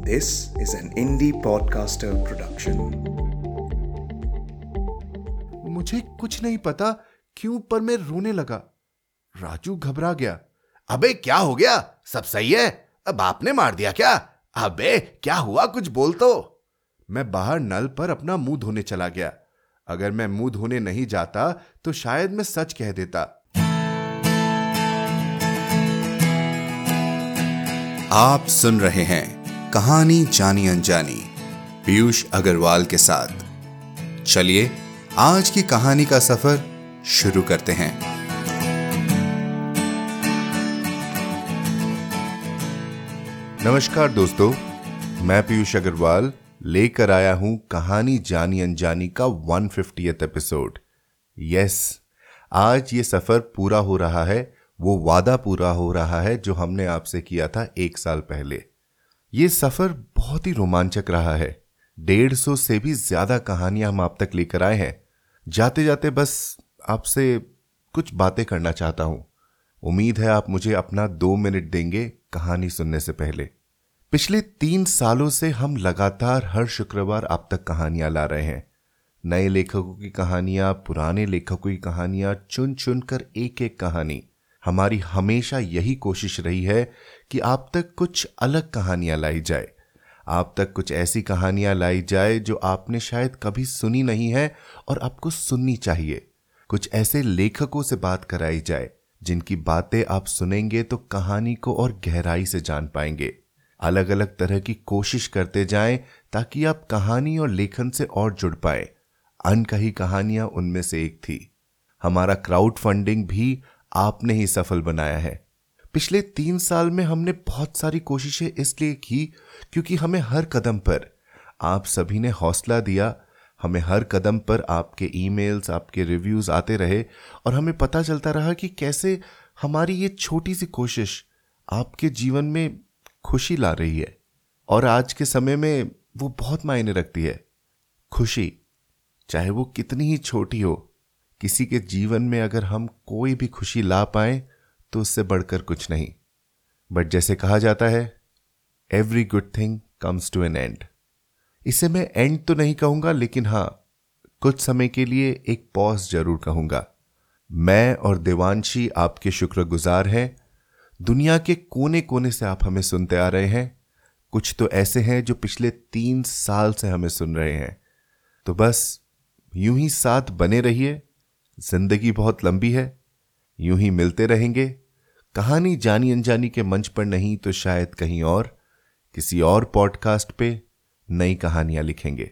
This is an indie podcaster production. मुझे कुछ नहीं पता क्यों पर मैं रोने लगा। राजू घबरा गया। अबे, क्या हो गया? सब सही है? अब आपने मार दिया क्या? अबे, क्या हुआ? कुछ बोल तो। मैं बाहर नल पर अपना मुँह धोने चला गया। अगर मैं मुँह धोने नहीं जाता तो शायद मैं सच कह देता। आप सुन रहे हैं कहानी जानी अनजानी, पीयूष अग्रवाल के साथ। चलिए, आज की कहानी का सफ़र शुरू करते हैं। नमस्कार दोस्तों, मैं पीयूष अग्रवाल, लेकर आया हूँ कहानी जानी अनजानी का 150th एपिसोड। यस, आज ये सफ़र पूरा हो रहा है, वो वादा पूरा हो रहा है जो हमने आपसे किया था एक साल पहले। ये सफ़र बहुत ही रोमांचक रहा है। डेढ़ सौ से भी ज़्यादा कहानियाँ हम आप तक लेकर आए हैं। जाते जाते बस आपसे कुछ बातें करना चाहता हूँ। उम्मीद है आप मुझे अपना दो मिनट देंगे कहानी सुनने से पहले। पिछले तीन सालों से हम लगातार हर शुक्रवार आप तक कहानियाँ ला रहे हैं। नए लेखकों की कहानियाँ, पुराने लेखकों की कहानियाँ चुन चुन कर एक एक कहानी। हमारी हमेशा यही कोशिश रही है कि आप तक कुछ अलग कहानियाँ लाई जाए। आप तक कुछ ऐसी कहानियाँ लाई जाए जो आपने शायद कभी सुनी नहीं है और आपको सुननी चाहिए। कुछ ऐसे लेखकों से बात कराई जाए, जिनकी बातें आप सुनेंगे तो कहानी को और गहराई से जान पाएँगे। अलग अलग तरह की कोशिश करते जाएँ ताकि आप कहानी और लेखन से और जुड़ पाए। अनकही कहानियाँ उनमें से एक थी। हमारा क्राउड फंडिंग भी आपने ही सफल बनाया है। पिछले तीन साल में हमने बहुत सारी कोशिशें इसलिए की क्योंकि हमें हर कदम पर आप सभी ने हौसला दिया। हमें हर कदम पर आपके ईमेल्स, आपके रिव्यूज़ आते रहे और हमें पता चलता रहा कि कैसे हमारी ये छोटी सी कोशिश आपके जीवन में खुशी ला रही है और आज के समय में वो बहुत मायने रखती है। खुशी, चाहे वो कितनी ही छोटी हो किसी के जीवन में अगर हम कोई भी खुशी ला पाए तो उससे बढ़कर कुछ नहीं। बट जैसे कहा जाता है every good thing comes to an end इसे मैं एंड तो नहीं कहूँगा, लेकिन हाँ, कुछ समय के लिए एक पॉज ज़रूर कहूँगा। मैं और देवांशी आपके शुक्रगुजार हैं। दुनिया के कोने कोने से आप हमें सुनते आ रहे हैं। कुछ तो ऐसे हैं जो पिछले तीन साल से हमें सुन रहे हैं। तो बस, यूँ ही साथ बने रहिए। ज़िंदगी बहुत लंबी है, यूँ ही मिलते रहेंगे। कहानी जानी अनजानी के मंच पर नहीं तो शायद कहीं और, किसी और पॉडकास्ट पे नई कहानियाँ लिखेंगे।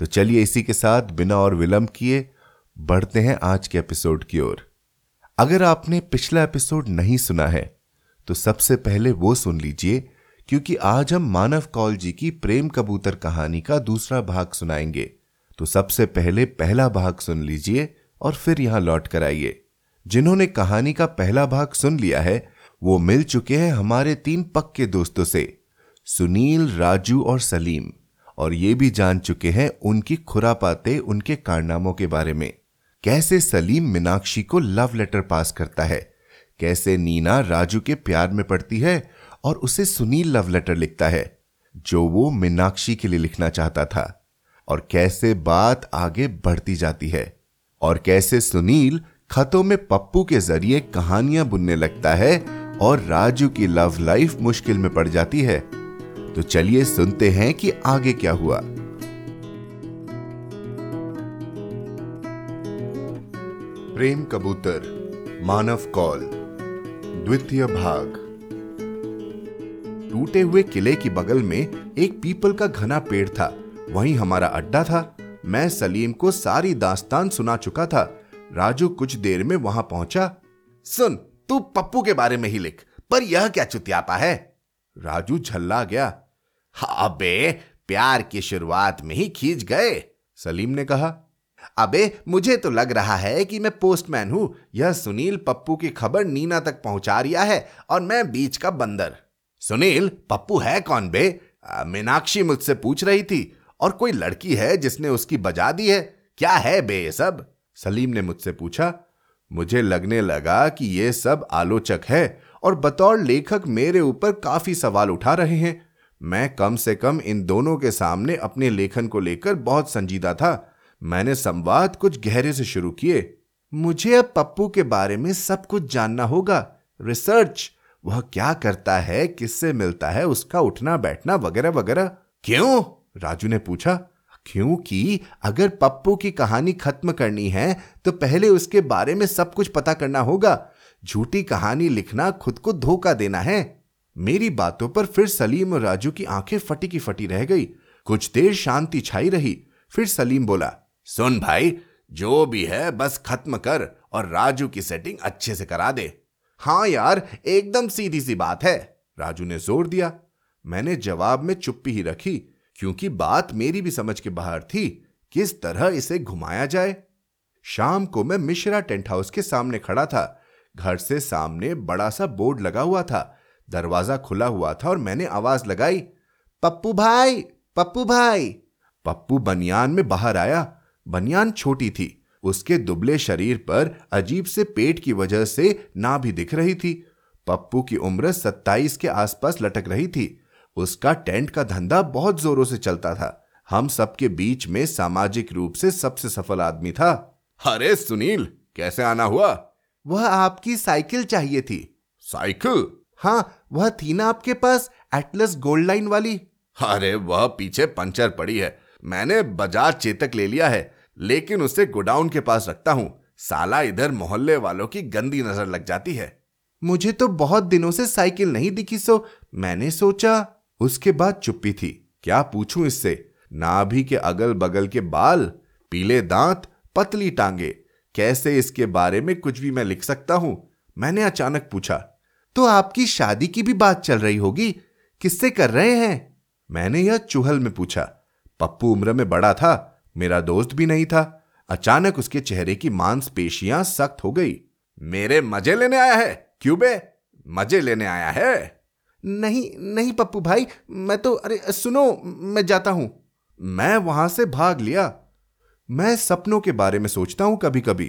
तो चलिए इसी के साथ बिना और विलंब किए बढ़ते हैं आज के एपिसोड की ओर। अगर आपने पिछला एपिसोड नहीं सुना है तो सबसे पहले वो सुन लीजिए, क्योंकि आज हम मानव कौल जी की प्रेम कबूतर कहानी का दूसरा भाग सुनाएँगे। तो सबसे पहले पहला भाग सुन लीजिए और फिर यहाँ लौट कर आइए। जिन्होंने कहानी का पहला भाग सुन लिया है, वो मिल चुके हैं हमारे तीन पक्के दोस्तों से, सुनील, राजू और सलीम। और ये भी जान चुके हैं उनकी खुरापाते उनके कारनामों के बारे में। कैसे सलीम मीनाक्षी को लव लेटर पास करता है? कैसे नीना राजू के प्यार में पड़ती है और उसे सुनील लव लेटर लिखता है, जो वो मीनाक्षी के लिए लिखना चाहता था? और कैसे बात आगे बढ़ती जाती है? और कैसे सुनील खतों में पप्पू के ज़रिए कहानियाँ बुनने लगता है और राजू की लव लाइफ मुश्किल में पड़ जाती है। तो चलिए सुनते हैं कि आगे क्या हुआ। प्रेम कबूतर, मानव कॉल, द्वितीय भाग। टूटे हुए किले की बगल में एक पीपल का घना पेड़ था। वहीं हमारा अड्डा था। मैं सलीम को सारी दास्तान सुना चुका था। राजू कुछ देर में वहाँ पहुँचा। सुन, तू पप्पू के बारे में ही लिख, पर यह क्या चुतियापा है? राजू झल्ला गया। अबे, प्यार की शुरुआत में ही खींच गए, सलीम ने कहा। अबे, मुझे तो लग रहा है कि मैं पोस्टमैन हूँ। यह सुनील पप्पू की खबर नीना तक पहुँचा रिया है, और मैं बीच का बंदर। सुनील, पप्पू है कौन बे? मीनाक्षी मुझसे पूछ रही थी। और कोई लड़की है जिसने उसकी बजा दी है? क्या है बे ये सब? सलीम ने मुझसे पूछा, मुझे लगने लगा कि ये सब आलोचक है और बतौर लेखक मेरे ऊपर काफ़ी सवाल उठा रहे हैं। मैं कम से कम इन दोनों के सामने अपने लेखन को लेकर बहुत संजीदा था। मैंने संवाद कुछ गहरे से शुरू किए। मुझे अब पप्पू के बारे में सब कुछ जानना होगा। रिसर्च, वह क्या करता है, किससे मिलता है, उसका उठना बैठना वगैरह वगैरह क्यों? राजू ने पूछा क्योंकि अगर पप्पू की कहानी खत्म करनी है तो पहले उसके बारे में सब कुछ पता करना होगा। झूठी कहानी लिखना खुद को धोखा देना है। मेरी बातों पर फिर सलीम और राजू की आँखें फटी की फटी रह गई। कुछ देर शांति छाई रही। फिर सलीम बोला, सुन भाई, जो भी है, बस खत्म कर और राजू की सेटिंग अच्छे से करा दे। हाँ यार, एकदम सीधी सी बात है। राजू ने ज़ोर दिया। मैंने जवाब में चुप्पी ही रखी। क्योंकि बात मेरी भी समझ के बाहर थी, किस तरह इसे घुमाया जाए। शाम को मैं मिश्रा टेंट हाउस के सामने खड़ा था। घर से सामने बड़ा सा बोर्ड लगा हुआ था। दरवाज़ा खुला हुआ था और मैंने आवाज़ लगाई, पप्पू भाई पप्पू भाई! पप्पू बनियान में बाहर आया। बनियान छोटी थी। उसके दुबले शरीर पर अजीब से पेट की वजह से ना भी दिख रही थी। पप्पू की उम्र सत्ताईस के आसपास लटक रही थी। उसका टेंट का धंधा बहुत जोरों से चलता था। हम सबके बीच में सामाजिक रूप से सबसे सफल आदमी था। अरे सुनील कैसे आना हुआ? वह आपकी साइकिल चाहिए थी। साइकिल? हाँ वह थी ना आपके पास एटलस गोल्ड लाइन वाली। अरे वह पीछे पंचर पड़ी है। मैंने बजाज चेतक ले लिया है लेकिन उसे गोडाउन के पास रखता हूँ। साला इधर मोहल्ले वालों की गंदी नज़र लग जाती है। मुझे तो बहुत दिनों से साइकिल नहीं दिखी सो मैंने सोचा उसके बाद चुप्पी थी। क्या पूछूँ इससे? नाभि के अगल बगल के बाल, पीले दांत, पतली टांगे। कैसे इसके बारे में कुछ भी मैं लिख सकता हूँ? मैंने अचानक पूछा। तो आपकी शादी की भी बात चल रही होगी? किससे कर रहे हैं? मैंने यह चूहल में पूछा। पप्पू उम्र में बड़ा था, मेरा दोस्त भी नहीं था। अचानक उसके चेहरे की मांसपेशियाँ सख्त हो गई। मेरे मज़े लेने आया है? क्यूबे मज़े लेने आया है? नहीं नहीं पप्पू भाई, मैं तो अरे, सुनो, मैं जाता हूँ। मैं वहाँ से भाग लिया। मैं सपनों के बारे में सोचता हूँ कभी कभी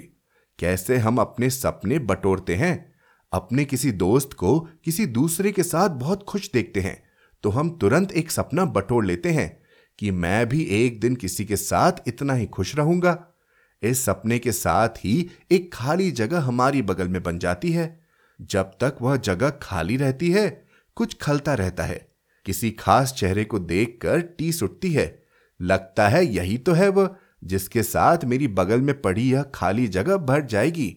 कैसे हम अपने सपने बटोरते हैं? अपने किसी दोस्त को किसी दूसरे के साथ बहुत खुश देखते हैं। तो हम तुरंत एक सपना बटोर लेते हैं कि मैं भी एक दिन किसी के साथ इतना ही खुश रहूँगा। इस सपने के साथ ही एक खाली जगह हमारी बगल में बन जाती है। जब तक वह जगह खाली रहती है कुछ खलता रहता है। किसी खास चेहरे को देखकर टीस उठती है। लगता है यही तो है वह जिसके साथ मेरी बगल में पड़ी यह खाली जगह भर जाएगी।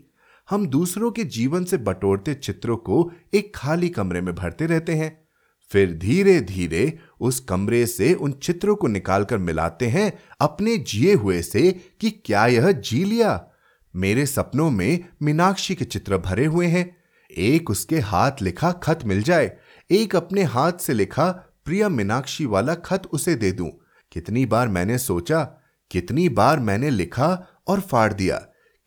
हम दूसरों के जीवन से बटोरते चित्रों को एक खाली कमरे में भरते रहते हैं। फिर धीरे धीरे उस कमरे से उन चित्रों को निकालकर मिलाते हैं अपने जिए हुए से कि क्या यह जी लिया। मेरे सपनों में मीनाक्षी के चित्र भरे हुए हैं। एक उसके हाथ लिखा खत मिल जाए। एक अपने हाथ से लिखा, प्रिया मीनाक्षी वाला खत उसे दे दूँ। कितनी बार मैंने सोचा, कितनी बार मैंने लिखा और फाड़ दिया।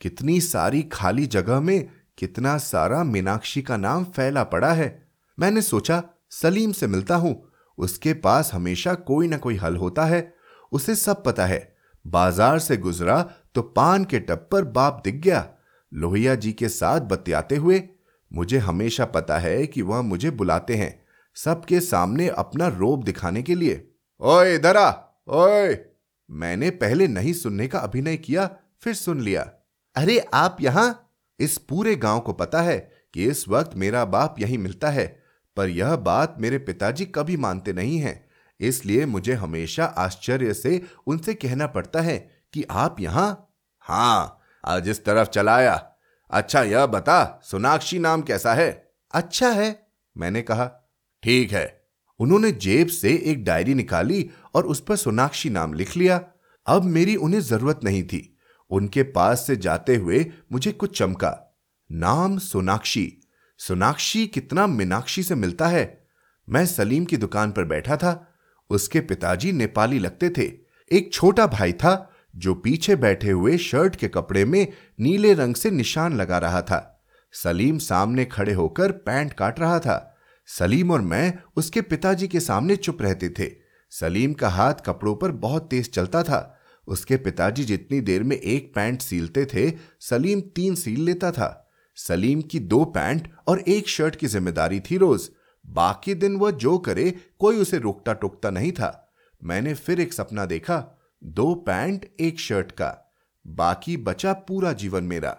कितनी सारी खाली जगह में कितना सारा मीनाक्षी का नाम फैला पड़ा है। मैंने सोचा, सलीम से मिलता हूँ। उसके पास हमेशा कोई ना कोई हल होता है। उसे सब पता है। बाज़ार से गुजरा तो पान के टप पर बाप दिख गया। लोहिया जी के साथ बतियाते हुए मुझे हमेशा पता है कि वह मुझे बुलाते हैं, सबके सामने अपना रोब दिखाने के लिए। ओए आ, ओए। मैंने पहले नहीं सुनने का अभिनय किया, फिर सुन लिया। अरे, आप यहाँ? इस पूरे गाँव को पता है कि इस वक्त मेरा बाप यहीं मिलता है, पर यह बात मेरे पिताजी कभी मानते नहीं हैं। इसलिए मुझे हमेशा आश्चर्य से उनसे कहना पड़ता है कि आप यहाँ? हाँ, आज इस तरफ़ चलाया। अच्छा यह बता सोनाक्षी नाम कैसा है? अच्छा है। मैंने कहा ठीक है। उन्होंने जेब से एक डायरी निकाली और उस पर सोनाक्षी नाम लिख लिया। अब मेरी उन्हें ज़रूरत नहीं थी। उनके पास से जाते हुए मुझे कुछ चमका। नाम सोनाक्षी। सोनाक्षी कितना मीनाक्षी से मिलता है। मैं सलीम की दुकान पर बैठा था। उसके पिताजी नेपाली लगते थे। एक छोटा भाई था जो पीछे बैठे हुए शर्ट के कपड़े में नीले रंग से निशान लगा रहा था। सलीम सामने खड़े होकर पैंट काट रहा था। सलीम और मैं उसके पिताजी के सामने चुप रहते थे। सलीम का हाथ कपड़ों पर बहुत तेज चलता था। उसके पिताजी जितनी देर में एक पैंट सीलते थे, सलीम तीन सील लेता था। सलीम की दो पैंट और एक शर्ट की ज़िम्मेदारी थी रोज। बाकी दिन वह जो करे, कोई उसे रोकता टोकता नहीं था। मैंने फिर एक सपना देखा दो पैंट, एक शर्ट का। बाकी बचा पूरा जीवन मेरा।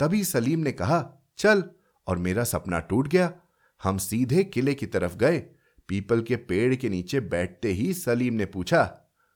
तभी सलीम ने कहा, चल। और मेरा सपना टूट गया। हम सीधे किले की तरफ़ गए। पीपल के पेड़ के नीचे बैठते ही सलीम ने पूछा,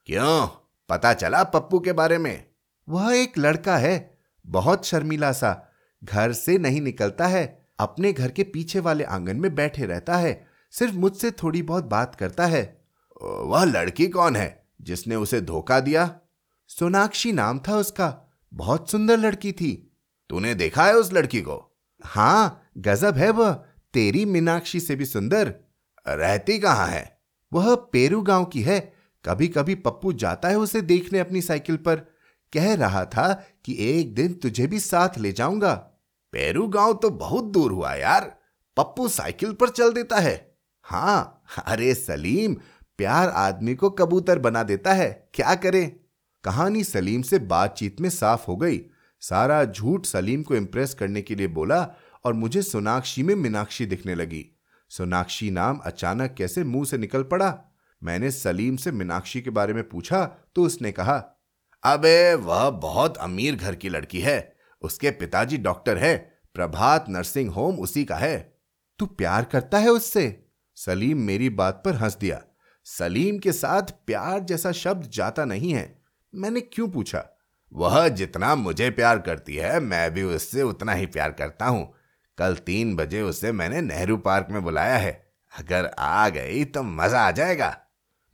क्यों? पता चला पप्पू के बारे में? वह एक लड़का है। बहुत शर्मीला सा। घर से नहीं निकलता है। अपने घर के पीछे वाले आँगन में बैठे रहता है। सिर्फ़ मुझसे थोड़ी बहुत बात करता है। वह लड़की कौन है? जिसने उसे धोखा दिया, सोनाक्षी नाम था उसका, बहुत सुंदर लड़की थी। तूने देखा है उस लड़की को? हाँ गजब है वह, तेरी मीनाक्षी से भी सुंदर। रहती कहाँ है? वह पेरू गाँव की है। कभी कभी पप्पू जाता है उसे देखने अपनी साइकिल पर। कह रहा था कि एक दिन तुझे भी साथ ले जाऊँगा। पेरू गाँव तो बहुत दूर हुआ यार। पप्पू साइकिल पर चल देता है। हाँ अरे सलीम प्यार आदमी को कबूतर बना देता है, क्या करे? कहानी सलीम से बातचीत में साफ़ हो गई। सारा झूठ सलीम को इम्प्रेस करने के लिए बोला और मुझे सोनाक्षी में मीनाक्षी दिखने लगी। सोनाक्षी नाम अचानक कैसे मुँह से निकल पड़ा? मैंने सलीम से मीनाक्षी के बारे में पूछा तो उसने कहा, अबे, वह बहुत अमीर घर की लड़की है। उसके पिताजी डॉक्टर है। प्रभात नर्सिंग होम उसी का है। तू प्यार करता है उससे? सलीम मेरी बात पर हंस दिया। सलीम के साथ प्यार जैसा शब्द जाता नहीं है। मैंने क्यों पूछा? वह जितना मुझे प्यार करती है मैं भी उससे उतना ही प्यार करता हूँ। कल तीन बजे उसे मैंने नेहरू पार्क में बुलाया है। अगर आ गई तो मज़ा आ जाएगा।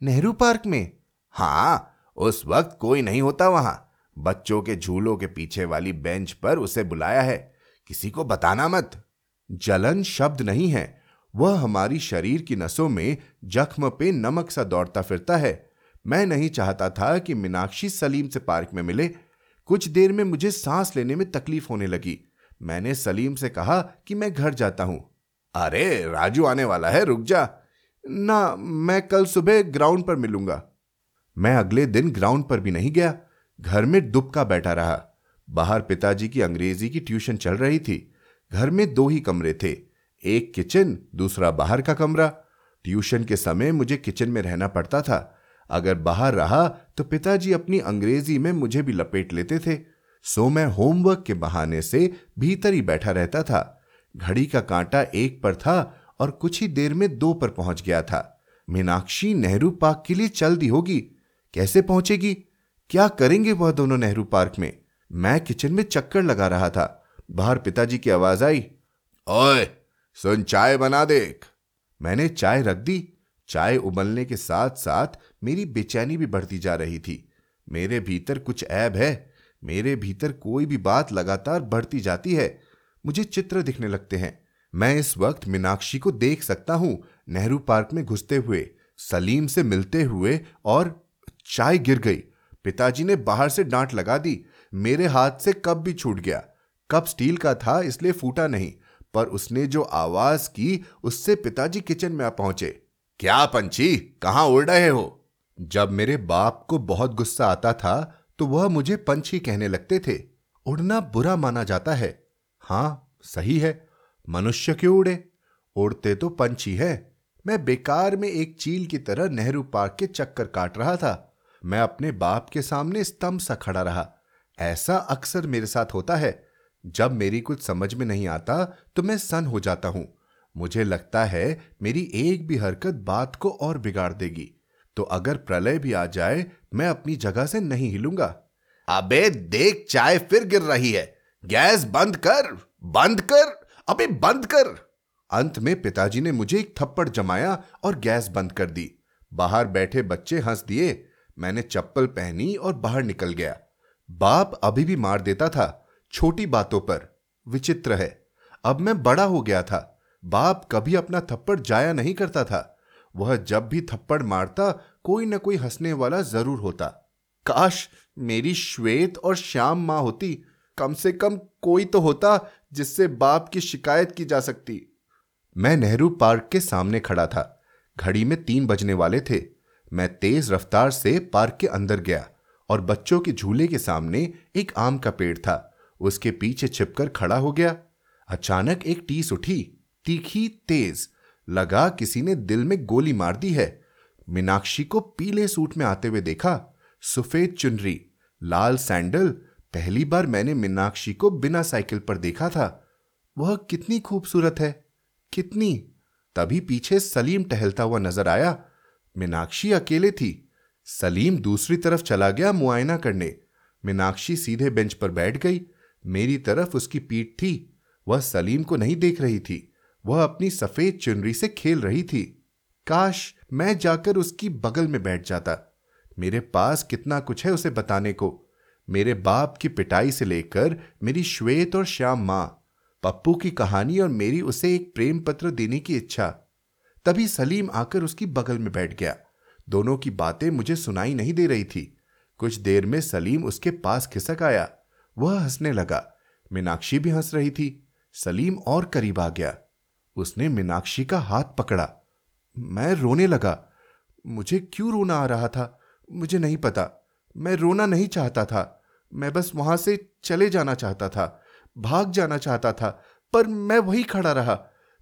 नेहरू पार्क में? हाँ उस वक्त कोई नहीं होता वहाँ। बच्चों के झूलों के पीछे वाली बेंच पर उसे बुलाया है। किसी को बताना मत। जलन शब्द नहीं है। वह हमारी शरीर की नसों में जख्म पे नमक सा दौड़ता फिरता है। मैं नहीं चाहता था कि मीनाक्षी सलीम से पार्क में मिले। कुछ देर में मुझे सांस लेने में तकलीफ़ होने लगी। मैंने सलीम से कहा कि मैं घर जाता हूँ। अरे, राजू आने वाला है, रुक जा। ना, मैं कल सुबह ग्राउंड पर मिलूँगा। मैं अगले दिन ग्राउंड पर भी नहीं गया। घर में दुबका बैठा रहा। बाहर पिताजी की अंग्रेज़ी की ट्यूशन चल रही थी। घर में दो ही कमरे थे। एक किचन, दूसरा बाहर का कमरा। ट्यूशन के समय मुझे किचन में रहना पड़ता था। अगर बाहर रहा तो पिताजी अपनी अंग्रेज़ी में मुझे भी लपेट लेते थे। सो मैं होमवर्क के बहाने से भीतर ही बैठा रहता था। घड़ी का कांटा एक पर था और कुछ ही देर में दो पर पहुँच गया था। मीनाक्षी नेहरू पार्क के लिए चल दी होगी। कैसे पहुंचेगी? क्या करेंगे वह दोनों नेहरू पार्क में? मैं किचन में चक्कर लगा रहा था। बाहर पिताजी की आवाज़ आई, ओए सुन, चाय बना देख। मैंने चाय रख दी। चाय उबलने के साथ साथ मेरी बेचैनी भी बढ़ती जा रही थी। मेरे भीतर कुछ ऐब है। मेरे भीतर कोई भी बात लगातार बढ़ती जाती है। मुझे चित्र दिखने लगते हैं। मैं इस वक्त मीनाक्षी को देख सकता हूँ, नेहरू पार्क में घुसते हुए, सलीम से मिलते हुए और चाय गिर गई। पिताजी ने बाहर से डांट लगा दी। मेरे हाथ से कब भी छूट गया। कप स्टील का था, इसलिए फूटा नहीं। पर उसने जो आवाज़ की, उससे पिताजी किचन में आ पहुँचे। क्या पंछी? कहाँ उड़ रहे हो? जब मेरे बाप को बहुत गुस्सा आता था तो वह मुझे पंछी कहने लगते थे। उड़ना बुरा माना जाता है। हाँ, सही है। मनुष्य क्यों उड़े? उड़ते तो पंछी है। मैं बेकार में एक चील की तरह नेहरू पार्क के चक्कर काट रहा था। मैं अपने बाप के सामने स्तंभ सा खड़ा रहा। ऐसा अक्सर मेरे साथ होता है। जब मेरी कुछ समझ में नहीं आता तो मैं सन हो जाता हूँ। मुझे लगता है मेरी एक भी हरकत बात को और बिगाड़ देगी। तो अगर प्रलय भी आ जाए, मैं अपनी जगह से नहीं हिलूँगा। अबे, देख चाय फिर गिर रही है। गैस बंद कर बंद कर, अबे बंद कर। अंत में पिताजी ने मुझे एक थप्पड़ जमाया और गैस बंद कर दी। बाहर बैठे बच्चे हंस दिए। मैंने चप्पल पहनी और बाहर निकल गया। बाप अभी भी मार देता था। छोटी बातों पर विचित्र है। अब मैं बड़ा हो गया था। बाप कभी अपना थप्पड़ जाया नहीं करता था। वह जब भी थप्पड़ मारता, कोई न कोई हंसने वाला ज़रूर होता। काश मेरी श्वेत और श्याम माँ होती। कम से कम कोई तो होता जिससे बाप की शिकायत की जा सकती। मैं नेहरू पार्क के सामने खड़ा था। घड़ी में तीन बजने वाले थे। मैं तेज रफ्तार से पार्क के अंदर गया और बच्चों के झूले के सामने एक आम का पेड़ था। उसके पीछे छिपकर खड़ा हो गया। अचानक एक टीस उठी, तीखी तेज, लगा किसी ने दिल में गोली मार दी है। मीनाक्षी को पीले सूट में आते हुए देखा, सफ़ेद चुनरी, लाल सैंडल, पहली बार मैंने मीनाक्षी को बिना साइकिल पर देखा था। वह कितनी खूबसूरत है, कितनी। तभी पीछे सलीम टहलता हुआ नज़र आया। मीनाक्षी अकेले थी। सलीम दूसरी तरफ़ चला गया मुआयना करने। मीनाक्षी सीधे बेंच पर बैठ गई। मेरी तरफ़ उसकी पीठ थी। वह सलीम को नहीं देख रही थी। वह अपनी सफ़ेद चुनरी से खेल रही थी। काश मैं जाकर उसकी बगल में बैठ जाता। मेरे पास कितना कुछ है उसे बताने को। मेरे बाप की पिटाई से लेकर मेरी श्वेत और श्याम माँ, पप्पू की कहानी और मेरी उसे एक प्रेम पत्र देने की इच्छा। तभी सलीम आकर उसकी बगल में बैठ गया। दोनों की बातें मुझे सुनाई नहीं दे रही थी। कुछ देर में सलीम उसके पास खिसक आया। वह हंसने लगा। मीनाक्षी भी हंस रही थी। सलीम और करीब आ गया। उसने मीनाक्षी का हाथ पकड़ा। मैं रोने लगा। मुझे क्यों रोना आ रहा था? मुझे नहीं पता। मैं रोना नहीं चाहता था। मैं बस वहाँ से चले जाना चाहता था। भाग जाना चाहता था। पर मैं वही खड़ा रहा।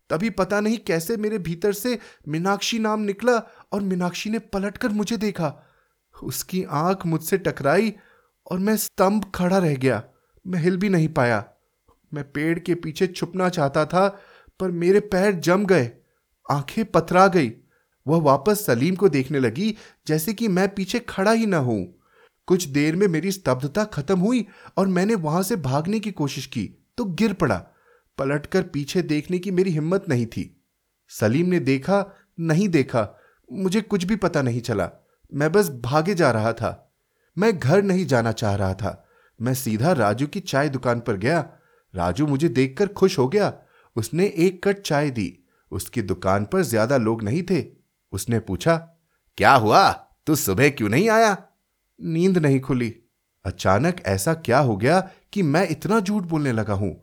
तभी पता नहीं कैसे मेरे भीतर से मीनाक्षी नाम निकला और मीनाक्षी ने पलटकर मुझे देखा। उसकी आँख मुझसे टकराई और मैं स्तंभ खड़ा रह गया। मैं हिल भी नहीं पाया। मैं पेड़ के पीछे छुपना चाहता था, पर मेरे पैर जम गए। आँखें पथरा गई। वह वापस सलीम को देखने लगी, जैसे कि मैं पीछे खड़ा ही ना हूँ। कुछ देर में मेरी स्तब्धता खत्म हुई और मैंने वहाँ से भागने की कोशिश की तो गिर पड़ा। पलटकर पीछे देखने की मेरी हिम्मत नहीं थी। सलीम ने देखा, नहीं देखा। मुझे कुछ भी पता नहीं चला। मैं बस भागे जा रहा था। मैं घर नहीं जाना चाह रहा था। मैं सीधा राजू की चाय दुकान पर गया। राजू मुझे देखकर खुश हो गया। उसने एक कट चाय दी। उसकी दुकान पर ज़्यादा लोग नहीं थे। उसने पूछा, क्या हुआ? तू सुबह क्यों नहीं आया? नींद नहीं खुली। अचानक ऐसा क्या हो गया कि मैं इतना झूठ बोलने लगा हूँ?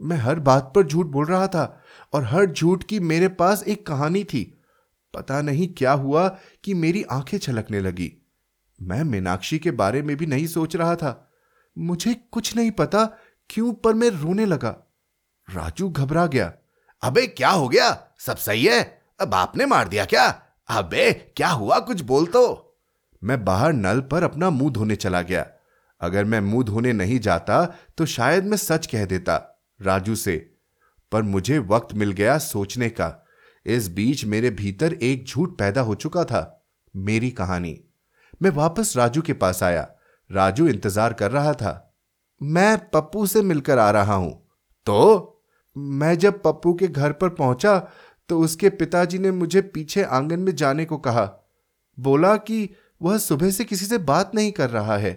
मैं हर बात पर झूठ बोल रहा था और हर झूठ की मेरे पास एक कहानी थी। पता नहीं क्या हुआ कि मेरी आँखें छलकने लगी। मैं मीनाक्षी के बारे में भी नहीं सोच रहा था। मुझे कुछ नहीं पता क्यों पर मैं रोने लगा। राजू घबरा गया। अबे, क्या हो गया? सब सही है? अब आपने मार दिया क्या? अबे, क्या हुआ? कुछ बोल तो। मैं बाहर नल पर अपना मुँह धोने चला गया। अगर मैं मुँह धोने नहीं जाता तो शायद मैं सच कह देता, राजू से। पर मुझे वक्त मिल गया सोचने का। इस बीच मेरे भीतर एक झूठ पैदा हो चुका था। मेरी कहानी। मैं वापस राजू के पास आया। राजू इंतज़ार कर रहा था। मैं पप्पू से मिलकर आ रहा हूँ। तो? मैं जब पप्पू के घर पर पहुँचा तो उसके पिताजी ने मुझे पीछे आँगन में जाने को कहा। बोला कि वह सुबह से किसी से बात नहीं कर रहा है।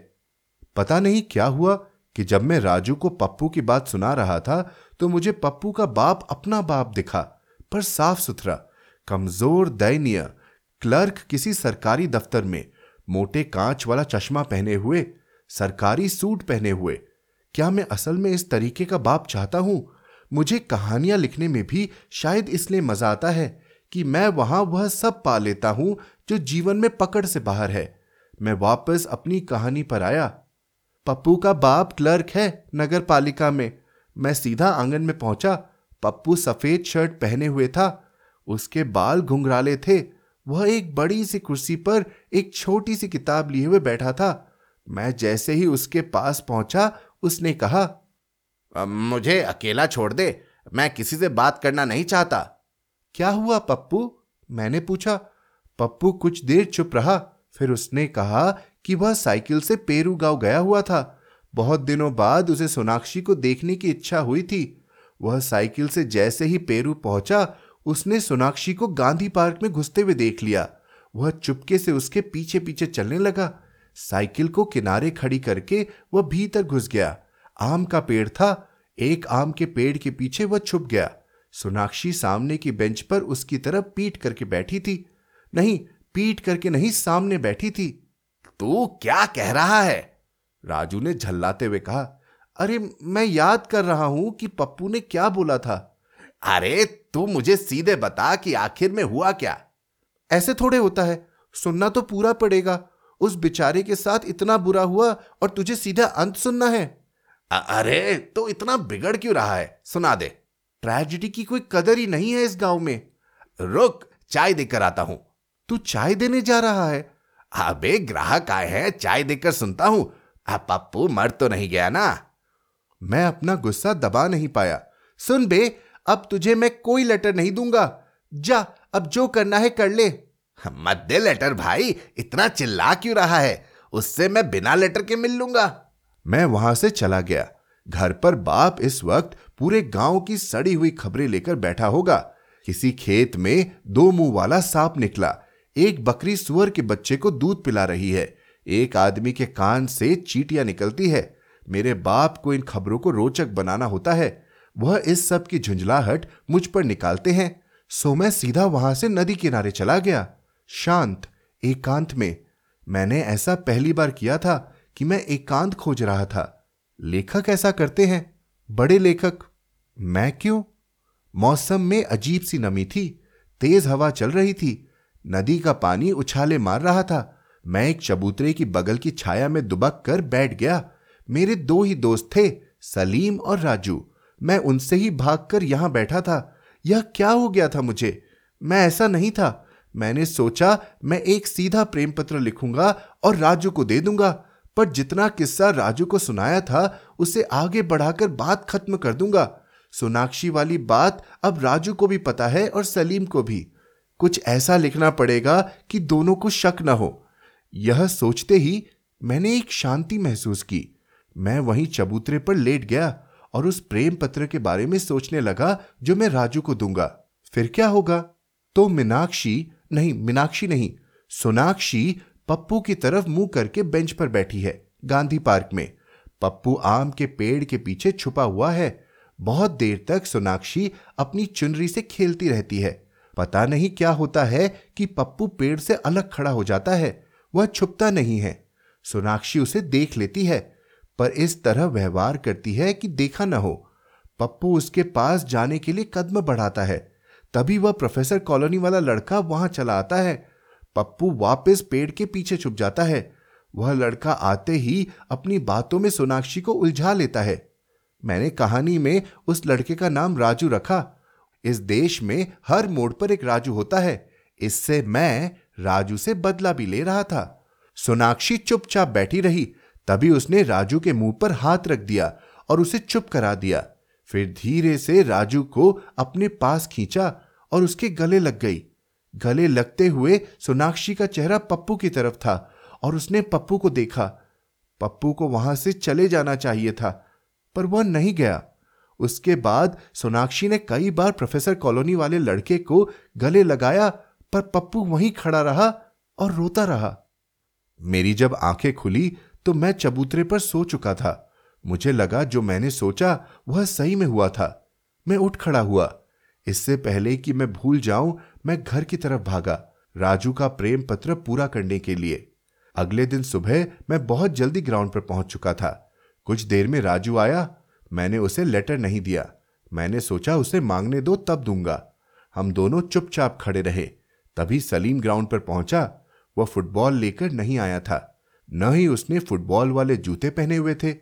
पता नहीं क्या हुआ कि जब मैं राजू को पप्पू की बात सुना रहा था तो मुझे पप्पू का बाप अपना बाप दिखा, पर साफ़ सुथरा, कमज़ोर, दयनीय, क्लर्क किसी सरकारी दफ्तर में मोटे कांच वाला चश्मा पहने हुए, सरकारी सूट पहने हुए। क्या मैं असल में इस तरीके का बाप चाहता हूँ? मुझे कहानियाँ लिखने में भी शायद इसलिए मज़ा आता है कि मैं वहाँ वह सब पा लेता हूँ जो जीवन में पकड़ से बाहर है। मैं वापस अपनी कहानी पर आया। पप्पू का बाप क्लर्क है नगर पालिका में। मैं सीधा आँगन में पहुँचा। पप्पू सफ़ेद शर्ट पहने हुए था। उसके बाल घुंघराले थे। वह एक बड़ी सी कुर्सी पर एक छोटी सी किताब लिए हुए बैठा था। मैं जैसे ही उसके पास पहुँचा, उसने कहा मुझे अकेला छोड़ दे, मैं किसी से बात करना नहीं चाहता। क्या हुआ, पप्पू? मैंने पूछा। पप्पू कुछ देर चुप रहा, फिर उसने कहा कि वह साइकिल से पेरू गाँव गया हुआ था। बहुत दिनों बाद उसे सोनाक्षी को देखने की इच्छा हुई थी। वह साइकिल से जैसे ही पेरू पहुँचा उसने सोनाक्षी को गांधी पार्क में घुसते हुए देख लिया। वह चुपके से उसके पीछे पीछे चलने लगा। साइकिल को किनारे खड़ी करके वह भीतर घुस गया। आम का पेड़ था। एक आम के पेड़ के पीछे वह छुप गया। सोनाक्षी सामने की बेंच पर उसकी तरफ़ पीट करके बैठी थी। नहीं, पीट करके नहीं, सामने बैठी थी। तू क्या कह रहा है? राजू ने झल्लाते हुए कहा। अरे, मैं याद कर रहा हूँ कि पप्पू ने क्या बोला था। अरे तू मुझे सीधे बता कि आखिर में हुआ क्या। ऐसे थोड़े होता है। सुनना तो पूरा पड़ेगा। उस बिचारे के साथ इतना बुरा हुआ और तुझे सीधा अंत सुनना है। अरे तो इतना बिगड़ क्यों रहा है? सुना दे। ट्रेजिडी की कोई कदर ही नहीं है इस गाँव में। रुक चाय देकर आता हूँ। तू चाय देने जा रहा है। अबे ग्राहक आए हैं चाय देकर सुनता हूँ। अब पप्पू मर तो नहीं गया ना। मैं अपना गुस्सा दबा नहीं पाया। सुन बे अब तुझे मैं कोई लेटर नहीं दूँगा। जा अब जो करना है कर ले। मत दे लेटर भाई। इतना चिल्ला क्यों रहा है? उससे मैं बिना लेटर के मिल लूँगा। मैं वहाँ से चला गया। घर पर बाप इस वक्त पूरे गाँव की सड़ी हुई खबरें लेकर बैठा होगा। किसी खेत में दो मुँह वाला सांप निकला। एक बकरी सुअर के बच्चे को दूध पिला रही है। एक आदमी के कान से चीटियाँ निकलती है। मेरे बाप को इन खबरों को रोचक बनाना होता है। वह इस सब की झुंझलाहट मुझ पर निकालते हैं। सो मैं सीधा वहाँ से नदी किनारे चला गया। शांत, एकांत में। मैंने ऐसा पहली बार किया था कि मैं एकांत खोज रहा था। लेखक ऐसा करते हैं। बड़े लेखक। मैं क्यों? मौसम में अजीब सी नमी थी। तेज हवा चल रही थी। नदी का पानी उछाले मार रहा था। मैं एक चबूतरे की बगल की छाया में दुबक कर बैठ गया। मेरे दो ही दोस्त थे, सलीम और राजू। मैं उनसे ही भागकर यहाँ बैठा था। यह क्या हो गया था मुझे? मैं ऐसा नहीं था। मैंने सोचा, मैं एक सीधा प्रेम पत्र लिखूँगा और राजू को दे दूँगा। पर जितना किस्सा राजू को सुनाया था, उसे आगे बढ़ाकर बात खत्म कर दूँगा। सोनाक्षी वाली बात अब राजू को भी पता है और सलीम को भी। कुछ ऐसा लिखना पड़ेगा कि दोनों को शक न हो। यह सोचते ही मैंने एक शांति महसूस की। मैं वहीं चबूतरे पर लेट गया। और उस प्रेम पत्र के बारे में सोचने लगा, जो मैं राजू को दूँगा। फिर क्या होगा? तो मीनाक्षी नहीं मीनाक्षी नहीं, सोनाक्षी पप्पू की तरफ़ मुँह करके बेंच पर बैठी है, गांधी पार्क में। पप्पू आम के पेड़ के पीछे छुपा हुआ है। बहुत देर तक सोनाक्षी अपनी चुनरी से खेलती रहती है। पता नहीं क्या होता है कि पप्पू पेड़ से अलग खड़ा हो जाता है, वह छुपता नहीं है। सोनाक्षी उसे देख लेती है पर इस तरह व्यवहार करती है कि देखा न हो। पप्पू उसके पास जाने के लिए कदम बढ़ाता है। तभी वह प्रोफेसर कॉलोनी वाला लड़का वहाँ चला आता है। पप्पू वापस पेड़ के पीछे छुप जाता है। वह लड़का आते ही अपनी बातों में सोनाक्षी को उलझा लेता है। मैंने कहानी में उस लड़के का नाम राजू रखा। इस देश में हर मोड़ पर एक राजू होता है। इससे मैं राजू से बदला भी ले रहा था। सोनाक्षी चुपचाप बैठी रही। तभी उसने राजू के मुँह पर हाथ रख दिया और उसे चुप करा दिया। फिर धीरे से राजू को अपने पास खींचा और उसके गले लग गई। गले लगते हुए सोनाक्षी का चेहरा पप्पू की तरफ़ था और उसने पप्पू को देखा। पप्पू को वहाँ से चले जाना चाहिए था, पर वह नहीं गया। उसके बाद सोनाक्षी ने कई बार प्रोफेसर कॉलोनी वाले लड़के को गले लगाया, पर पप्पू वहीं खड़ा रहा और रोता रहा। मेरी जब आँखें खुली तो मैं चबूतरे पर सो चुका था। मुझे लगा जो मैंने सोचा, वह सही में हुआ था। मैं उठ खड़ा हुआ। इससे पहले कि मैं भूल जाऊँ, मैं घर की तरफ़ भागा, राजू का प्रेम पत्र पूरा करने के लिए। अगले दिन सुबह मैं बहुत जल्दी ग्राउंड पर पहुँच चुका था। कुछ देर में राजू आया। मैंने उसे लेटर नहीं दिया। मैंने सोचा, उसे मांगने दो, तब दूँगा। हम दोनों चुपचाप खड़े रहे। तभी सलीम ग्राउंड पर पहुँचा। वह फुटबॉल लेकर नहीं आया था। न ही उसने फुटबॉल वाले जूते पहने हुए थे।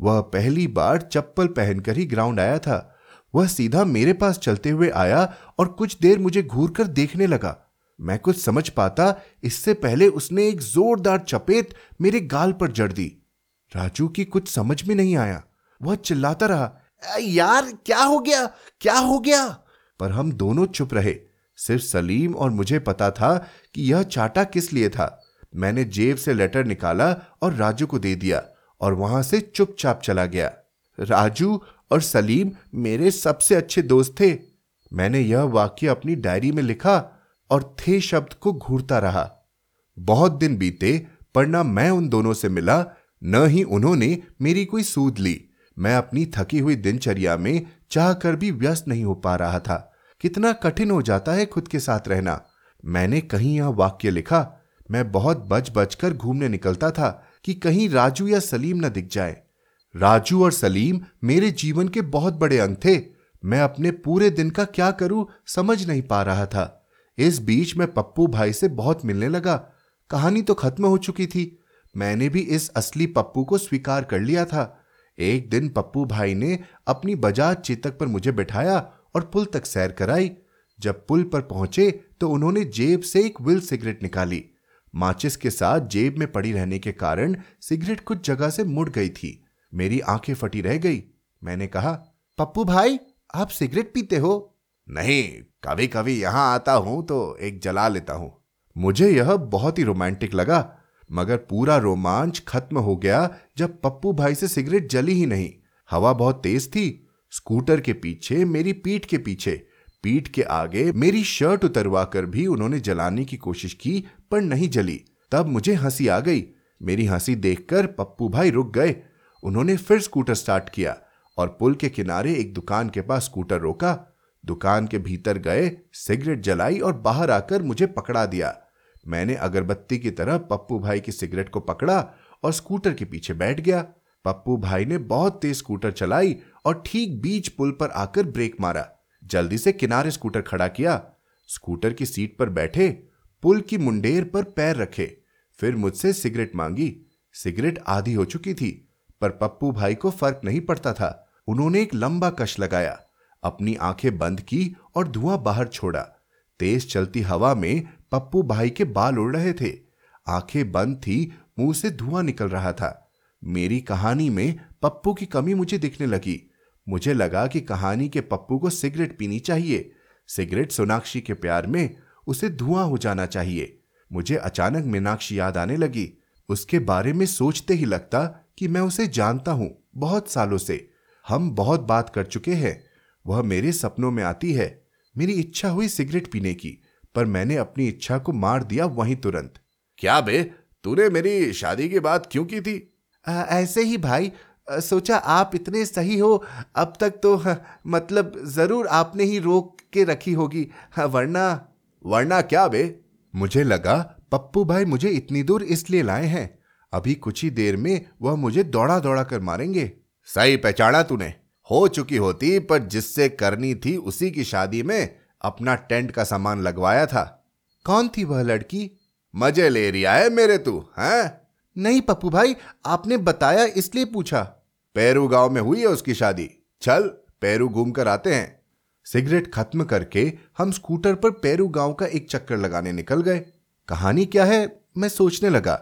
वह पहली बार चप्पल पहनकर ही ग्राउंड आया था। वह सीधा मेरे पास चलते हुए आया और कुछ देर मुझे घूर कर देखने लगा। मैं कुछ समझ पाता, इससे पहले उसने एक जोरदार चपेट मेरे गाल पर जड़ दी। राजू की कुछ समझ में नहीं आया। वह चिल्लाता रहा यार, क्या हो गया? क्या हो गया? पर हम दोनों चुप रहे। सिर्फ़ सलीम और मुझे पता था कि यह चाटा किस लिए था। मैंने जेब से लेटर निकाला और राजू को दे दिया और वहाँ से चुपचाप चला गया। राजू और सलीम मेरे सबसे अच्छे दोस्त थे। मैंने यह वाक्य अपनी डायरी में लिखा और थे शब्द को घूरता रहा। बहुत दिन बीते पर न मैं उन दोनों से मिला, न ही उन्होंने मेरी कोई सूद ली। मैं अपनी थकी हुई दिनचर्या में चाह कर भी व्यस्त नहीं हो पा रहा था। कितना कठिन हो जाता है खुद के साथ रहना। मैंने कहीं यह वाक्य लिखा मैं बहुत बच बच कर घूमने निकलता था कि कहीं राजू या सलीम न दिख जाए। राजू और सलीम मेरे जीवन के बहुत बड़े अंग थे। मैं अपने पूरे दिन का क्या करूँ समझ नहीं पा रहा था। इस बीच मैं पप्पू भाई से बहुत मिलने लगा। कहानी तो खत्म हो चुकी थी। मैंने भी इस असली पप्पू को स्वीकार कर लिया था। एक दिन पप्पू भाई ने अपनी बजाज चेतक पर मुझे बिठाया और पुल तक सैर कराई। जब पुल पर पहुँचे तो उन्होंने जेब से एक विल सिगरेट निकाली। माचिस के साथ जेब में पड़ी रहने के कारण सिगरेट कुछ जगह से मुड़ गई थी। मेरी आँखें फटी रह गई। मैंने कहा, पप्पू भाई, आप सिगरेट पीते हो? नहीं कभी कभी यहाँ आता हूँ तो एक जला लेता हूँ। मुझे यह बहुत ही रोमांटिक लगा, मगर पूरा रोमांच खत्म हो गया जब पप्पू भाई से सिगरेट जली ही नहीं। हवा बहुत तेज थी। स्कूटर के पीछे, मेरी पीठ के पीछे। पीठ के आगे मेरी शर्ट उतरवा कर भी उन्होंने जलाने की कोशिश की, पर नहीं जली। तब मुझे हँसी आ गई। मेरी हँसी देखकर पप्पू भाई रुक गए। उन्होंने फिर स्कूटर स्टार्ट किया और पुल के किनारे एक दुकान के पास स्कूटर रोका। दुकान के भीतर गए, सिगरेट जलाई और बाहर आकर मुझे पकड़ा दिया। मैंने अगरबत्ती की तरह पप्पू भाई की सिगरेट को पकड़ा और स्कूटर के पीछे बैठ गया। पप्पू भाई ने बहुत तेज स्कूटर चलाई और ठीक बीच पुल पर आकर ब्रेक मारा। जल्दी से किनारे स्कूटर खड़ा किया। स्कूटर की सीट पर बैठे, पुल की मुंडेर पर पैर रखे। फिर मुझसे सिगरेट मांगी। सिगरेट आधी हो चुकी थी, पर पप्पू भाई को फ़र्क नहीं पड़ता था। उन्होंने एक लंबा कश लगाया, अपनी आँखें बंद की और धुआँ बाहर छोड़ा। तेज चलती हवा में पप्पू भाई के बाल उड़ रहे थे। आँखें बंद थी, मुँह से धुआँ निकल रहा था। मेरी कहानी में पप्पू की कमी मुझे दिखने लगी। मुझे लगा कि कहानी के पप्पू को सिगरेट पीनी चाहिए। सिगरेट सोनाक्षी के प्यार में उसे धुआँ हो जाना चाहिए। मुझे अचानक मीनाक्षी याद आने लगी। उसके बारे में सोचते ही लगता कि मैं उसे जानता हूँ बहुत सालों से। हम बहुत बात कर चुके हैं। वह मेरे सपनों में आती है। मेरी इच्छा हुई सिगरेट पीने की पर मैंने अपनी इच्छा को मार दिया वहीं तुरंत। क्या बे? तूने मेरी शादी की बात क्यों की थी? आ, ऐसे ही भाई सोचा आप इतने सही हो, अब तक तो मतलब ज़रूर आपने ही रोक के रखी होगी। वरना वरना क्या बे? मुझे लगा, पप्पू भाई मुझे इतनी दूर इसलिए लाए हैं। अभी कुछ ही देर में वह मुझे दौड़ा दौड़ा कर मारेंगे। सही पहचाना तूने। हो चुकी होती, पर जिससे करनी थी उसी की शादी में अपना टेंट का सामान लगवाया था। कौन थी वह लड़की? मज़े ले रिया है मेरे तू, हैं? नहीं पप्पू भाई, आपने बताया इसलिए पूछा। पेरू गाँव में हुई है उसकी शादी? चल, पेरू घूम कर आते हैं। सिगरेट खत्म करके हम स्कूटर पर पेरू गाँव का एक चक्कर लगाने निकल गए। कहानी क्या है? मैं सोचने लगा।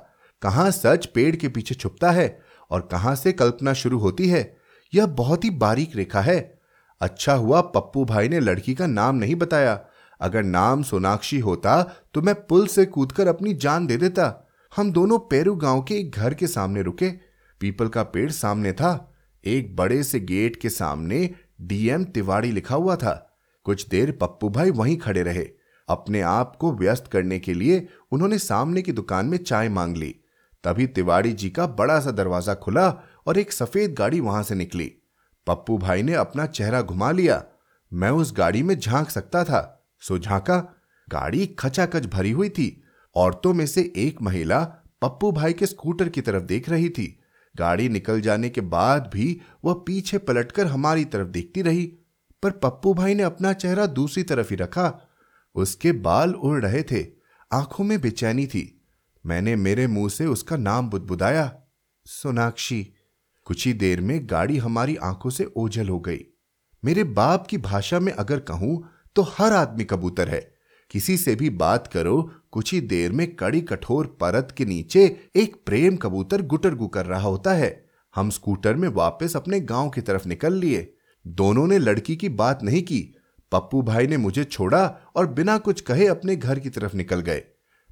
कहाँ सच पेड़ के पीछे छुपता है और कहाँ से कल्पना शुरू होती है? यह बहुत ही बारीक रेखा है। अच्छा हुआ पप्पू भाई ने लड़की का नाम नहीं बताया। अगर नाम सोनाक्षी होता तो मैं पुल से कूदकर अपनी जान दे देता। हम दोनों पेरू गाँव के एक घर के सामने रुके। पीपल का पेड़ सामने था। एक बड़े से गेट के सामने डीएम तिवाड़ी लिखा हुआ था। कुछ देर पप्पू भाई वहीं खड़े रहे। अपने आप को व्यस्त करने के लिए उन्होंने सामने की दुकान में चाय मांग ली। तभी तिवाड़ी जी का बड़ा सा दरवाज़ा खुला और एक सफ़ेद गाड़ी वहाँ से निकली। पप्पू भाई ने अपना चेहरा घुमा लिया। मैं उस गाड़ी में झाँक सकता था। सो झांका। गाड़ी खचाखच भरी हुई थी। औरतों में से एक महिला पप्पू भाई के स्कूटर की तरफ़ देख रही थी। गाड़ी निकल जाने के बाद भी वह पीछे पलटकर हमारी तरफ़ देखती रही, पर पप्पू भाई ने अपना चेहरा दूसरी तरफ़ ही रखा। उसके बाल उड़ रहे थे, आँखों में बेचैनी थी। मैंने मेरे मुँह से उसका नाम बुदबुदाया, सोनाक्षी। कुछ ही देर में गाड़ी हमारी आँखों से ओझल हो गई। मेरे बाप की भाषा में अगर कहूँ तो हर आदमी कबूतर है। किसी से भी बात करो कुछ ही देर में कड़ी कठोर परत के नीचे एक प्रेम कबूतर गुटरगु कर रहा होता है। हम स्कूटर में वापस अपने गाँव की तरफ़ निकल लिए। दोनों ने लड़की की बात नहीं की। पप्पू भाई ने मुझे छोड़ा और बिना कुछ कहे अपने घर की तरफ़ निकल गए।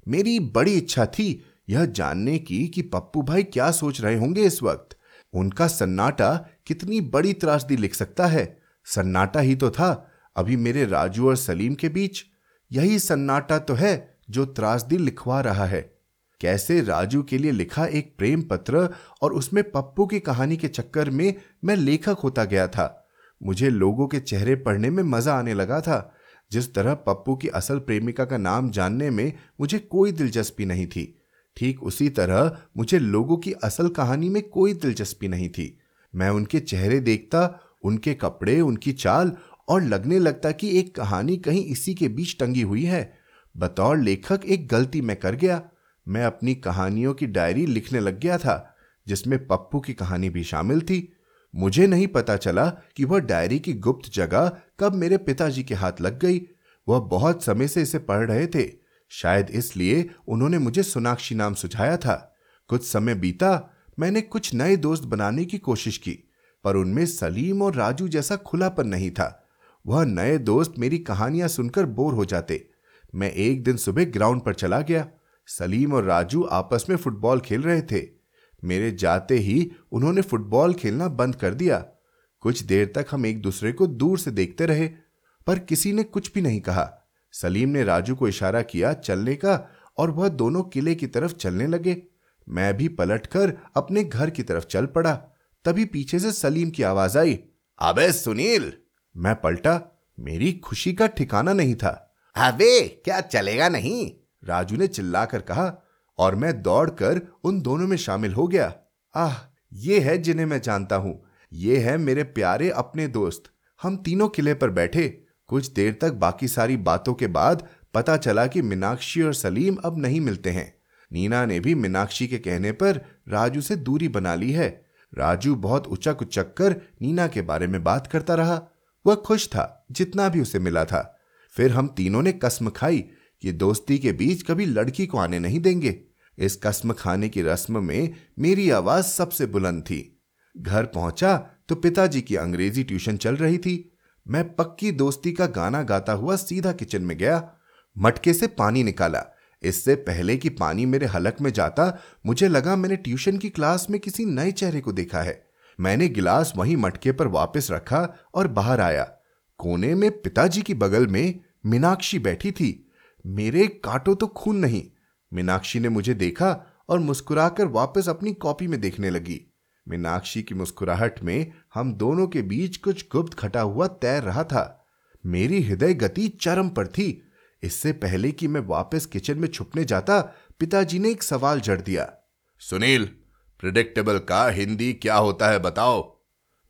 मेरी बड़ी इच्छा थी यह जानने की कि पप्पू भाई क्या सोच रहे होंगे इस वक्त। उनका सन्नाटा कितनी बड़ी त्रासदी लिख सकता है। सन्नाटा ही तो था। अभी मेरे राजू और सलीम के बीच। यही सन्नाटा तो है जो त्रासदी लिखवा रहा है। कैसे राजू के लिए लिखा एक प्रेम पत्र और उसमें पप्पू की कहानी के चक्कर में मैं लेखक होता गया था। मुझे लोगों के चेहरे पढ़ने में मज़ा आने लगा था। जिस तरह पप्पू की असल प्रेमिका का नाम जानने में मुझे कोई दिलचस्पी नहीं थी, ठीक उसी तरह मुझे लोगों की असल कहानी में कोई दिलचस्पी नहीं थी। मैं उनके चेहरे देखता, उनके कपड़े, उनकी चाल और लगने लगता कि एक कहानी कहीं इसी के बीच टंगी हुई है। बतौर लेखक एक गलती मैं कर गया। मैं अपनी कहानियों की डायरी लिखने लग गया था, जिसमें पप्पू की कहानी भी शामिल थी। मुझे नहीं पता चला कि वह डायरी की गुप्त जगह कब मेरे पिताजी के हाथ लग गई। वह बहुत समय से इसे पढ़ रहे थे। शायद इसलिए उन्होंने मुझे सोनाक्षी नाम सुझाया था। कुछ समय बीता, मैंने कुछ नए दोस्त बनाने की कोशिश की, पर उनमें सलीम और राजू जैसा खुलापन नहीं था। वह नए दोस्त मेरी कहानियाँ सुनकर बोर हो जाते। मैं एक दिन सुबह ग्राउंड पर चला गया। सलीम और राजू आपस में फुटबॉल खेल रहे थे। मेरे जाते ही उन्होंने फुटबॉल खेलना बंद कर दिया। कुछ देर तक हम एक दूसरे को दूर से देखते रहे, पर किसी ने कुछ भी नहीं कहा। सलीम ने राजू को इशारा किया चलने का और वह दोनों किले की तरफ़ चलने लगे। मैं भी पलटकर अपने घर की तरफ़ चल पड़ा। तभी पीछे से सलीम की आवाज़ आई अबे सुनील! मैं पलटा, मेरी खुशी का ठिकाना नहीं था। अबे, क्या चलेगा नहीं? राजू ने चिल्लाकर कहा, और मैं दौड़कर उन दोनों में शामिल हो गया। आह, ये है जिन्हें मैं जानता हूँ। ये है मेरे प्यारे अपने दोस्त। हम तीनों किले पर बैठे। कुछ देर तक बाकी सारी बातों के बाद पता चला कि मीनाक्षी और सलीम अब नहीं मिलते हैं। नीना ने भी मीनाक्षी के कहने पर राजू से दूरी बना ली है। राजू बहुत उचक उचक कर नीना के बारे में बात करता रहा। वह खुश था, जितना भी उसे मिला था। फिर हम तीनों ने कसम खाई कि दोस्ती के बीच कभी लड़की को आने नहीं देंगे। इस कसम खाने की रस्म में मेरी आवाज़ सबसे बुलंद थी। घर पहुँचा तो पिताजी की अंग्रेज़ी ट्यूशन चल रही थी। मैं पक्की दोस्ती का गाना गाता हुआ सीधा किचन में गया। मटके से पानी निकाला। इससे पहले कि पानी मेरे हलक में जाता, मुझे लगा मैंने ट्यूशन की क्लास में किसी नए चेहरे को देखा है। मैंने गिलास वहीं मटके पर वापस रखा और बाहर आया। कोने में पिताजी की बगल में मीनाक्षी बैठी थी। मेरे काटो तो खून नहीं। मीनाक्षी ने मुझे देखा और मुस्कुराकर वापस अपनी कॉपी में देखने लगी। मीनाक्षी की मुस्कुराहट में हम दोनों के बीच कुछ गुप्त खटा हुआ तैर रहा था। मेरी हृदय गति चरम पर थी। इससे पहले कि मैं वापस किचन में छुपने जाता, पिताजी ने एक सवाल जड़ दिया। सुनील प्रिडिक्टेबल का हिंदी क्या होता है बताओ।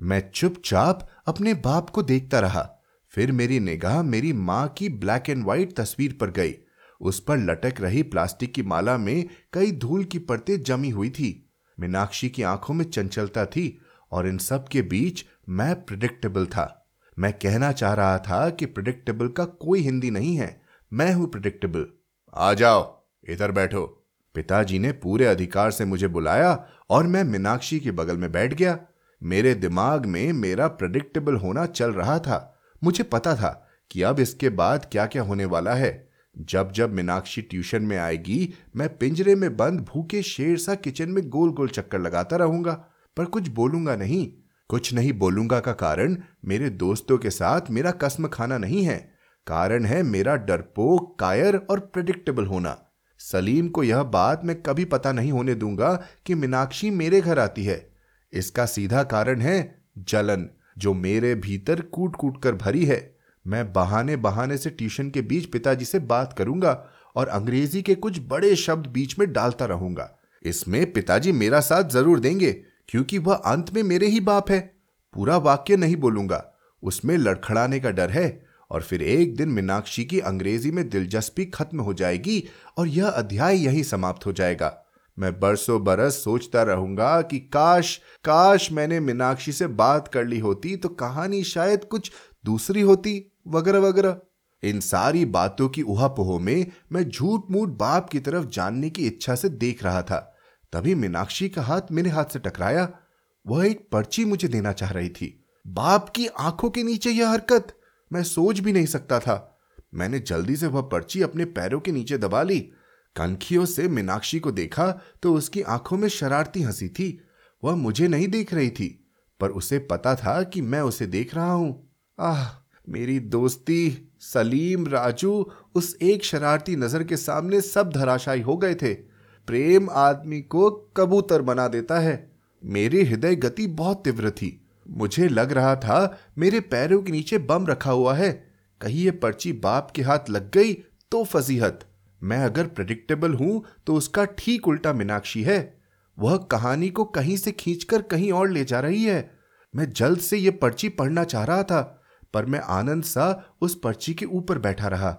मैं चुपचाप अपने बाप को देखता रहा। फिर मेरी निगाह मेरी माँ की ब्लैक एंड व्हाइट तस्वीर पर गई। उस पर लटक रही प्लास्टिक की माला में कई धूल की परतें जमी हुई थी। मीनाक्षी की आँखों में चंचलता थी और इन सब के बीच मैं प्रिडिक्टेबल था। मैं कहना चाह रहा था कि प्रिडिक्टेबल का कोई हिंदी नहीं है। मैं हूँ प्रिडिक्टेबल आ जाओ, इधर बैठो। पिताजी ने पूरे अधिकार से मुझे बुलाया और मैं मीनाक्षी के बगल में बैठ गया। मेरे दिमाग में मेरा प्रिडिक्टेबल होना चल रहा था। मुझे पता था कि अब इसके बाद क्या क्या होने वाला है। जब जब मीनाक्षी ट्यूशन में आएगी, मैं पिंजरे में बंद भूखे शेर सा किचन में गोल गोल चक्कर लगाता रहूँगा। पर कुछ बोलूँगा नहीं। कुछ नहीं बोलूँगा का कारण मेरे दोस्तों के साथ मेरा कसम खाना नहीं है। कारण है मेरा डरपोक, कायर और प्रिडिक्टेबल होना। सलीम को यह बात मैं कभी पता नहीं होने दूँगा कि मीनाक्षी मेरे घर आती है। इसका सीधा कारण है जलन। जो मेरे भीतर कूट कूट कर भरी है, मैं बहाने बहाने से ट्यूशन के बीच पिताजी से बात करूँगा और अंग्रेज़ी के कुछ बड़े शब्द बीच में डालता रहूँगा। इसमें पिताजी मेरा साथ ज़रूर देंगे, क्योंकि वह अंत में मेरे ही बाप है। पूरा वाक्य नहीं बोलूँगा। उसमें लड़खड़ाने का डर है और फिर एक दिन मीनाक्षी की अंग्रेज़ी में दिलचस्पी खत्म हो जाएगी और यह अध्याय यहीं समाप्त हो जाएगा। मैं बरसों बरस सोचता रहूँगा कि काश काश मैंने मीनाक्षी से बात कर ली होती तो कहानी शायद कुछ दूसरी होती, वगैरह वगैरह। इन सारी बातों की उहापोह में मैं झूठ मूठ बाप की तरफ़ जानने की इच्छा से देख रहा था। तभी मीनाक्षी का हाथ मेरे हाथ से टकराया। वह एक पर्ची मुझे देना चाह रही थी। बाप की आँखों के नीचे यह हरकत, मैं सोच भी नहीं सकता था। मैंने जल्दी से वह पर्ची अपने पैरों के नीचे दबा ली। कनखियों से मीनाक्षी को देखा तो उसकी आँखों में शरारती हँसी थी। वह मुझे नहीं देख रही थी, पर उसे पता था कि मैं उसे देख रहा हूँ। आह, मेरी दोस्ती, सलीम, राजू, उस एक शरारती नज़र के सामने सब धराशायी हो गए थे। प्रेम आदमी को कबूतर बना देता है। मेरी हृदय गति बहुत तीव्र थी। मुझे लग रहा था मेरे पैरों के नीचे बम रखा हुआ है। कहीं ये पर्ची बाप के हाथ लग गई तो फजीहत। मैं अगर प्रेडिक्टेबल हूँ तो उसका ठीक उल्टा मीनाक्षी है। वह कहानी को कहीं से खींचकर कहीं और ले जा रही है। मैं जल्द से यह पर्ची पढ़ना चाह रहा था, पर मैं आनंद सा उस पर्ची के ऊपर बैठा रहा।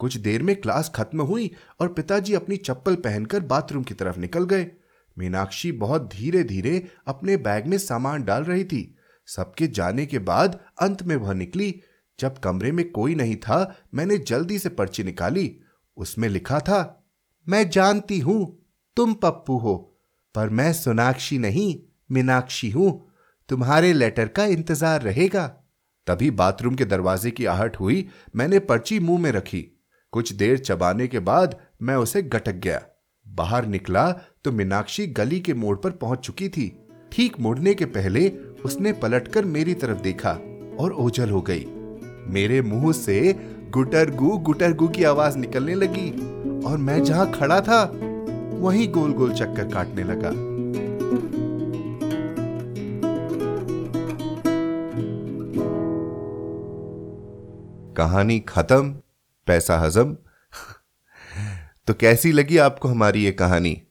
कुछ देर में क्लास खत्म हुई और पिताजी अपनी चप्पल पहनकर बाथरूम की तरफ़ निकल गए। मीनाक्षी बहुत धीरे धीरे अपने बैग में सामान डाल रही थी। सबके जाने के बाद अंत में वह निकली। जब कमरे में कोई नहीं था, मैंने जल्दी से पर्ची निकाली। उसमें लिखा था, मैं जानती हूँ, तुम पप्पू हो, पर मैं सोनाक्षी नहीं, मीनाक्षी हूँ। तुम्हारे लेटर का इंतज़ार रहेगा। तभी बाथरूम के दरवाजे की आहट हुई, मैंने पर्ची मुँह में रखी। कुछ देर चबाने के बाद मैं उसे गटक गया। बाहर निकला तो मीनाक्षी गली के मोड़ पर पहुँच चुकी थी। ठीक मुड़ने के पहले उसने पलटकर मेरी तरफ़ देखा और ओझल हो गई। मेरे मुँह से गुटरगु गुटरगु की आवाज़ निकलने लगी और मैं जहाँ खड़ा था, वहीं गोल गोल चक्कर काटने लगा। कहानी खत्म, पैसा हजम। तो कैसी लगी आपको हमारी ये कहानी?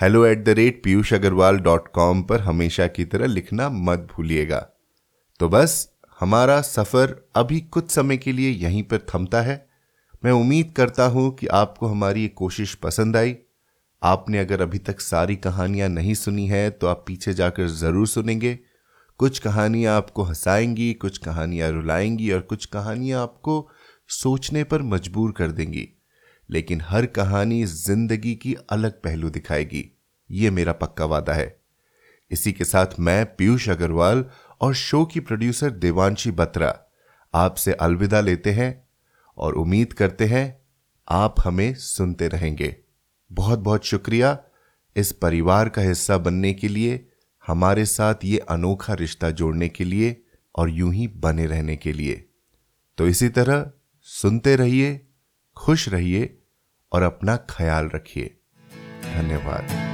Hello at the rate Piyush Agarwal dot com पर हमेशा की तरह लिखना मत भूलिएगा। तो बस हमारा सफ़र अभी कुछ समय के लिए यहीं पर थमता है। मैं उम्मीद करता हूँ कि आपको हमारी ये कोशिश पसंद आई। आपने अगर अभी तक सारी कहानियाँ नहीं सुनी है तो आप पीछे जाकर ज़रूर सुनेंगे। कुछ कहानियाँ आपको हंसाएँगी, कुछ कहानियाँ रुलाएँगी और कुछ कहानियाँ आपको सोचने पर मजबूर कर देंगी। लेकिन हर कहानी ज़िंदगी की अलग पहलू दिखाएगी। ये मेरा पक्का वादा है। इसी के साथ मैं पीयूष अग्रवाल और शो की प्रोड्यूसर देवांशी बत्रा। आपसे अलविदा लेते हैं और उम्मीद करते हैं आप हमें सुनते रहेंगे। बहुत बहुत शुक्रिया इस परिवार का हिस्सा बनने के लिए, हमारे साथ ये अनोखा रिश्ता जोड़ने के लिए और यूँ ही बने रहने के लिए। तो इसी तरह सुनते रहिए, खुश रहिए और अपना ख्याल रखिए। धन्यवाद।